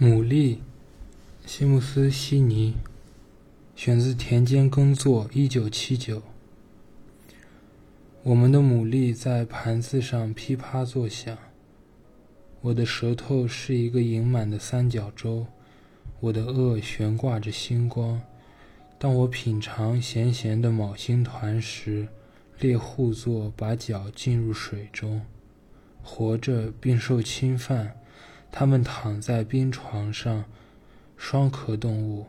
牡蛎，西姆斯·悉尼，选自《田间耕作》，一九七九。我们的牡蛎在盘子上噼啪作响。我的舌头是一个盈满的三角洲，我的颚悬挂着星光。当我品尝咸咸的昴星团时，猎户座把脚浸入水中，活着并受侵犯。他们躺在冰床上，双壳动物，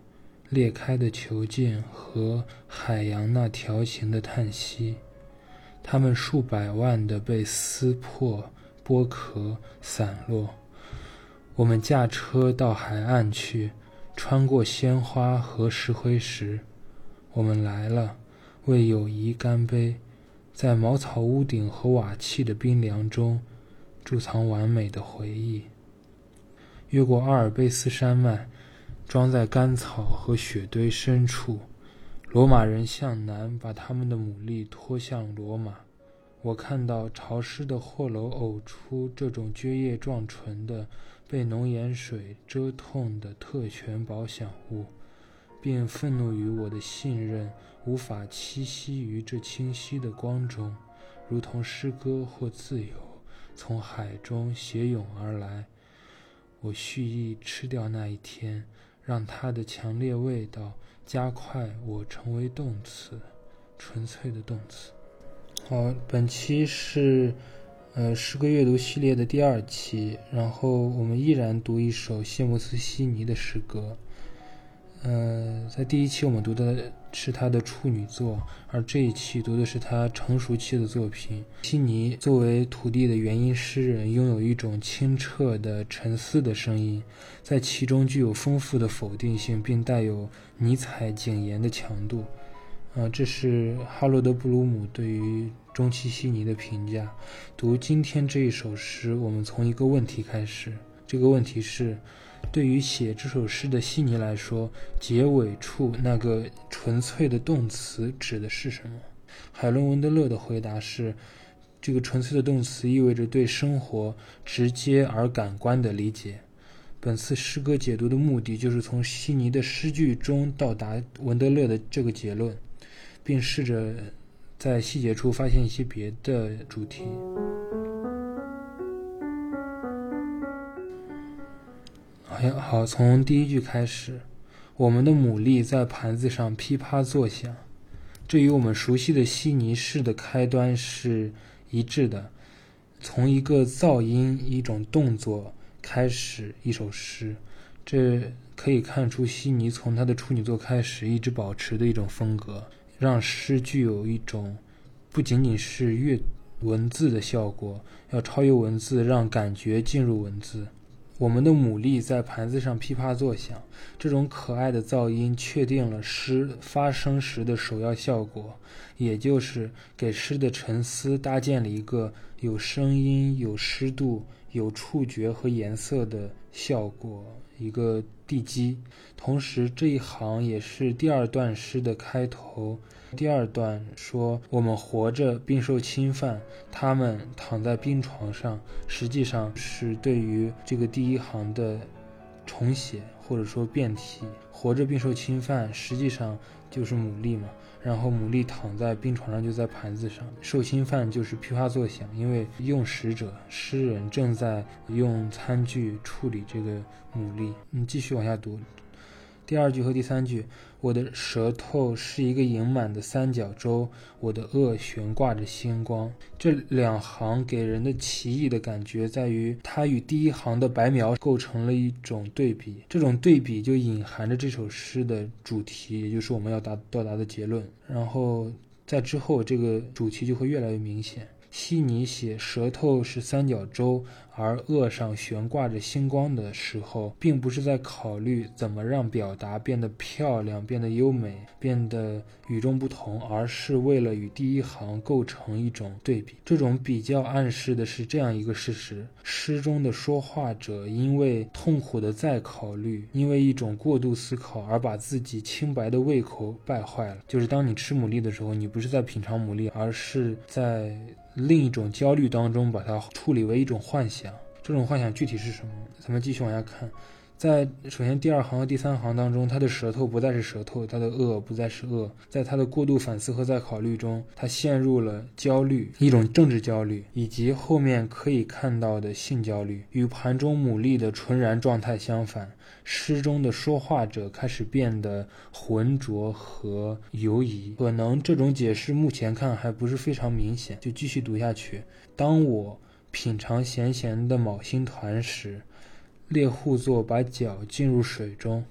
裂开的球茎和海洋那条形的叹息。他们数百万的被撕破，剥壳散落。我们驾车到海岸去，穿过鲜花和石灰石。我们来了，为友谊干杯，在茅草屋顶和瓦器的冰凉中，贮藏完美的回忆。越过阿尔卑斯山脉，装在干草和雪堆深处。罗马人向南，把他们的牡蛎拖向罗马。我看到潮湿的货篓呕出这种蕨叶状唇的、被浓盐水遮痛的特权保险物，并愤怒于我的信任无法栖息于这清晰的光中，如同诗歌或自由从海中斜涌而来。我蓄意吃掉那一天，让它的强烈味道加快我成为动词，纯粹的动词。好，本期是呃诗歌阅读系列的第二期，然后我们依然读一首谢莫斯·悉尼的诗歌。呃，在第一期我们读的是他的处女作，而这一期读的是他成熟期的作品。悉尼作为土地的原音诗人，拥有一种清澈的沉思的声音，在其中具有丰富的否定性，并带有尼采警言的强度。啊，这是哈罗德·布鲁姆对于中期悉尼的评价。读今天这一首诗，我们从一个问题开始，这个问题是。对于写这首诗的悉尼来说，结尾处那个纯粹的动词指的是什么？海伦·文德勒的回答是：这个纯粹的动词意味着对生活直接而感官的理解。本次诗歌解读的目的就是从悉尼的诗句中到达文德勒的这个结论，并试着在细节处发现一些别的主题。好，从第一句开始，我们的牡蛎在盘子上噼啪作响，这与我们熟悉的悉尼式的开端是一致的。从一个噪音、一种动作开始一首诗，这可以看出悉尼从他的处女作开始一直保持的一种风格，让诗具有一种不仅仅是阅文字的效果，要超越文字，让感觉进入文字。我们的牡蛎在盘子上噼啪作响，这种可爱的噪音确定了诗发生时的首要效果，也就是给诗的沉思搭建了一个有声音、有湿度、有触觉和颜色的效果，一个地基。同时，这一行也是第二段诗的开头。第二段说：“我们活着并受侵犯，他们躺在病床上。”实际上是对于这个第一行的重写或者说变体。活着并受侵犯，实际上就是牡蛎嘛。然后牡蛎躺在病床上，就在盘子上。受侵犯就是噼啪作响，因为用食者诗人正在用餐具处理这个牡蛎。你继续往下读。第二句和第三句，我的舌头是一个盈满的三角洲，我的颚悬挂着星光。这两行给人的奇异的感觉在于，它与第一行的白描构成了一种对比，这种对比就隐含着这首诗的主题，也就是我们要达到达的结论。然后在之后，这个主题就会越来越明显。悉尼写舌头是三角洲，而颚上悬挂着星光的时候，并不是在考虑怎么让表达变得漂亮、变得优美、变得与众不同，而是为了与第一行构成一种对比。这种比较暗示的是这样一个事实：诗中的说话者因为痛苦的再考虑，因为一种过度思考而把自己清白的胃口败坏了。就是当你吃牡蛎的时候，你不是在品尝牡蛎，而是在。另一种焦虑当中，把它处理为一种幻想。这种幻想具体是什么？咱们继续往下看。在首先第二行和第三行当中，他的舌头不再是舌头，他的恶不再是恶。在他的过度反思和在考虑中，他陷入了焦虑，一种政治焦虑，以及后面可以看到的性焦虑。与盘中牡蛎的纯然状态相反，诗中的说话者开始变得浑浊和犹疑。可能这种解释目前看还不是非常明显，就继续读下去。当我品尝咸咸的昴星团时。猎户座把脚浸入水中。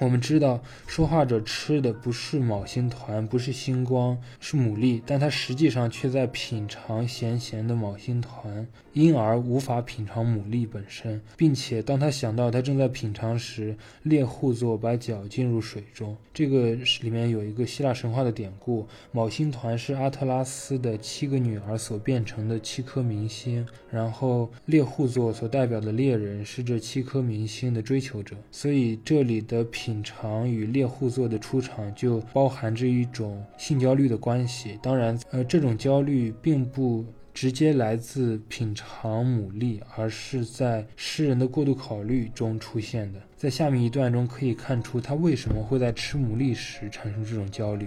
我们知道，说话者吃的不是昴星团，不是星光，是牡蛎，但他实际上却在品尝咸咸的昴星团，因而无法品尝牡蛎本身，并且当他想到他正在品尝时，猎户座把脚浸入水中。这个里面有一个希腊神话的典故：昴星团是阿特拉斯的七个女儿所变成的七颗明星，然后猎户座所代表的猎人是这七颗明星的追求者，所以这里的品。品尝与猎户座的出场就包含着一种性焦虑的关系。当然，呃，这种焦虑并不直接来自品尝牡蛎，而是在诗人的过度考虑中出现的。在下面一段中可以看出他为什么会在吃牡蛎时产生这种焦虑。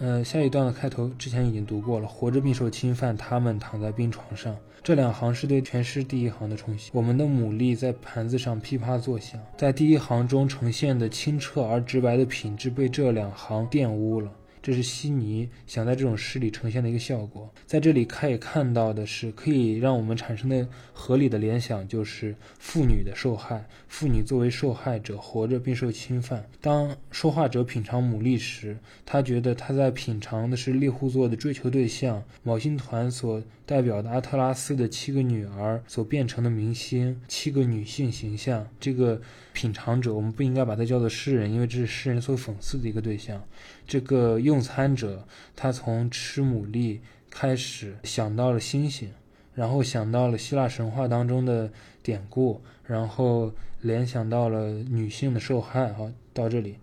呃，下一段的开头之前已经读过了，活着并受侵犯，他们躺在病床上。这两行是对全诗第一行的重写。我们的牡蛎在盘子上噼啪作响，在第一行中呈现的清澈而直白的品质被这两行玷污了。这是悉尼想在这种诗里呈现的一个效果。在这里可以看到的是，可以让我们产生的合理的联想就是妇女的受害。妇女作为受害者，活着并受侵犯。当说话者品尝牡蛎时，他觉得他在品尝的是猎户座的追求对象——昴星团所代表的阿特拉斯的七个女儿所变成的明星，七个女性形象。这个品尝者，我们不应该把它叫做诗人，因为这是诗人所讽刺的一个对象。这个用餐者，他从吃牡蛎开始想到了星星，然后想到了希腊神话当中的典故，然后联想到了女性的受害。好，到这里，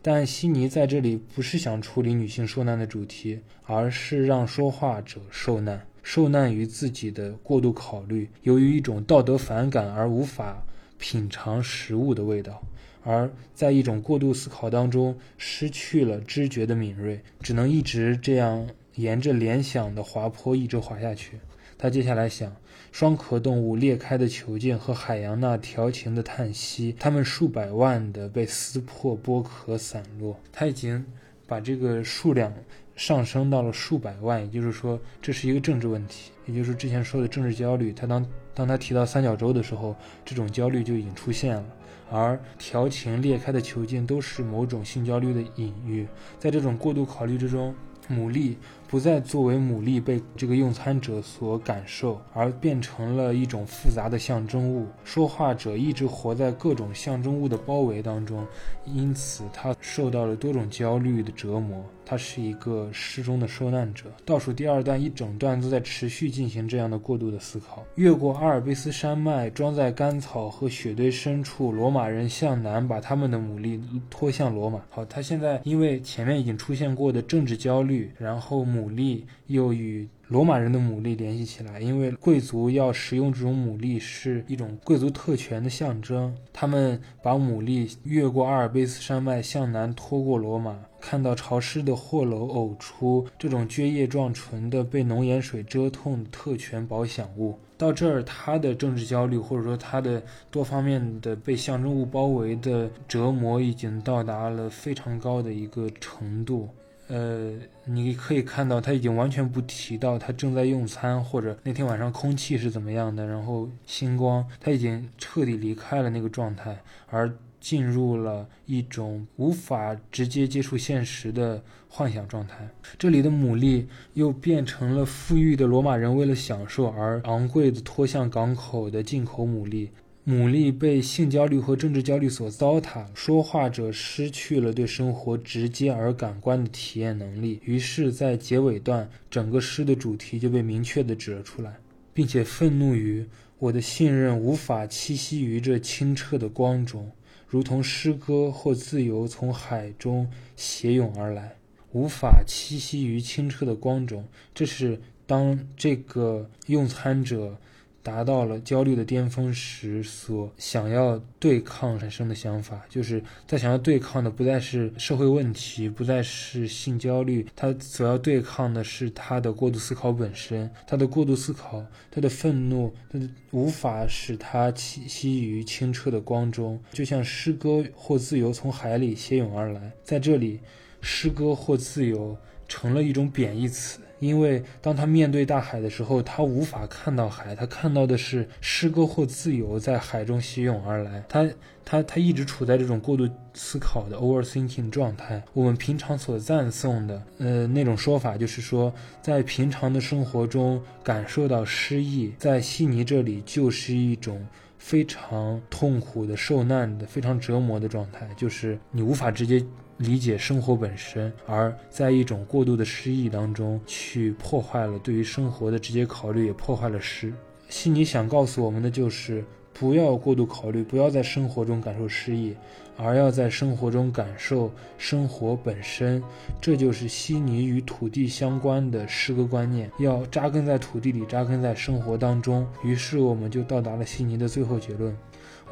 但悉尼在这里不是想处理女性受难的主题，而是让说话者受难，受难于自己的过度考虑，由于一种道德反感而无法品尝食物的味道。而在一种过度思考当中，失去了知觉的敏锐，只能一直这样沿着联想的滑坡一直滑下去。他接下来想：双壳动物裂开的球茎和海洋那调情的叹息，它们数百万的被撕破剥壳散落。他已经把这个数量上升到了数百万，也就是说，这是一个政治问题，也就是之前说的政治焦虑。他当当他提到三角洲的时候，这种焦虑就已经出现了。而调情裂开的囚禁都是某种性焦虑的隐喻，在这种过度考虑之中，牡蛎。不再作为牡蛎被这个用餐者所感受，而变成了一种复杂的象征物。说话者一直活在各种象征物的包围当中，因此他受到了多种焦虑的折磨。他是一个诗中的受难者。倒数第二段一整段都在持续进行这样的过度的思考。越过阿尔卑斯山脉，装在干草和雪堆深处，罗马人向南把他们的牡蛎拖向罗马。好，他现在因为前面已经出现过的政治焦虑，然后牡。牡蛎又与罗马人的牡蛎联系起来，因为贵族要食用这种牡蛎是一种贵族特权的象征。他们把牡蛎越过阿尔卑斯山脉向南拖过罗马，看到潮湿的货篓呕出这种蕨叶状唇的被浓盐水蛰痛特权保享物。到这儿，他的政治焦虑或者说他的多方面的被象征物包围的折磨已经到达了非常高的一个程度。呃，你可以看到他已经完全不提到他正在用餐，或者那天晚上空气是怎么样的，然后星光，他已经彻底离开了那个状态，而进入了一种无法直接接触现实的幻想状态。这里的牡蛎又变成了富裕的罗马人为了享受而昂贵的拖向港口的进口牡蛎。牡蛎被性焦虑和政治焦虑所糟蹋，说话者失去了对生活直接而感官的体验能力。于是，在结尾段，整个诗的主题就被明确地指了出来，并且愤怒于我的信任无法栖息于这清澈的光中，如同诗歌或自由从海中斜涌而来，无法栖息于清澈的光中。这是当这个用餐者。达到了焦虑的巅峰时所想要对抗产生的想法，就是在想要对抗的不再是社会问题，不再是性焦虑，他所要对抗的是他的过度思考本身，他的过度思考，他的愤怒，他的无法使他栖息于清澈的光中，就像诗歌或自由从海里携涌而来，在这里，诗歌或自由成了一种贬义词。因为当他面对大海的时候，他无法看到海，他看到的是诗歌或自由在海中袭涌而来。他他他一直处在这种过度思考的 overthinking 状态。我们平常所赞颂的，呃，那种说法就是说，在平常的生活中感受到失意，在悉尼这里就是一种非常痛苦的、受难的、非常折磨的状态，就是你无法直接。理解生活本身，而在一种过度的失意当中，去破坏了对于生活的直接考虑，也破坏了诗。悉尼想告诉我们的就是，不要过度考虑，不要在生活中感受失意，而要在生活中感受生活本身。这就是悉尼与土地相关的诗歌观念，要扎根在土地里，扎根在生活当中。于是，我们就到达了悉尼的最后结论。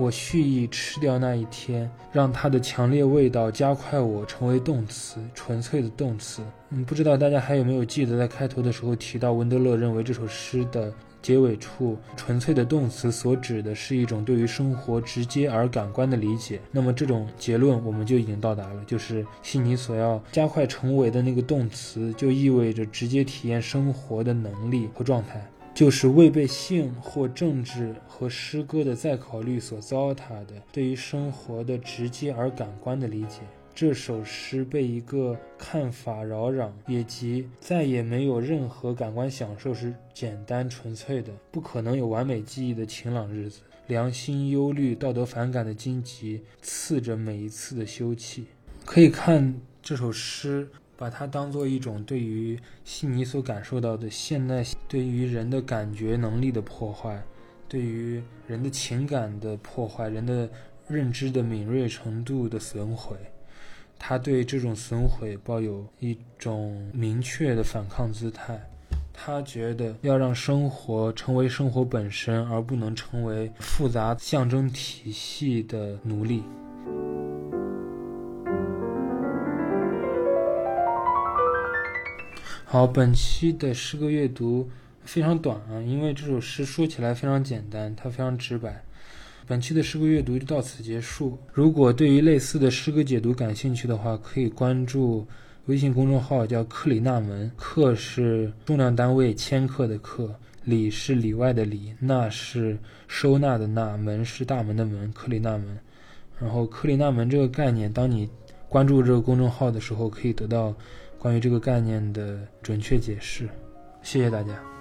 我蓄意吃掉那一天，让它的强烈味道加快我成为动词，纯粹的动词。嗯，不知道大家还有没有记得，在开头的时候提到，文德勒认为这首诗的结尾处“纯粹的动词”所指的是一种对于生活直接而感官的理解。那么这种结论我们就已经到达了，就是悉尼所要加快成为的那个动词，就意味着直接体验生活的能力和状态。就是未被性或政治和诗歌的再考虑所糟蹋的对于生活的直接而感官的理解。这首诗被一个看法扰攘，也即再也没有任何感官享受是简单纯粹的，不可能有完美记忆的晴朗日子。良心忧虑、道德反感的荆棘刺着每一次的休憩。可以看这首诗。把它当做一种对于悉尼所感受到的现代对于人的感觉能力的破坏，对于人的情感的破坏，人的认知的敏锐程度的损毁，他对这种损毁抱有一种明确的反抗姿态。他觉得要让生活成为生活本身，而不能成为复杂象征体系的奴隶。好，本期的诗歌阅读非常短啊，因为这首诗说起来非常简单，它非常直白。本期的诗歌阅读就到此结束。如果对于类似的诗歌解读感兴趣的话，可以关注微信公众号，叫克里纳门。克是重量单位千克的克，里是里外的里，纳是收纳的纳，门是大门的门。克里纳门。然后克里纳门这个概念，当你关注这个公众号的时候，可以得到。关于这个概念的准确解释，谢谢大家。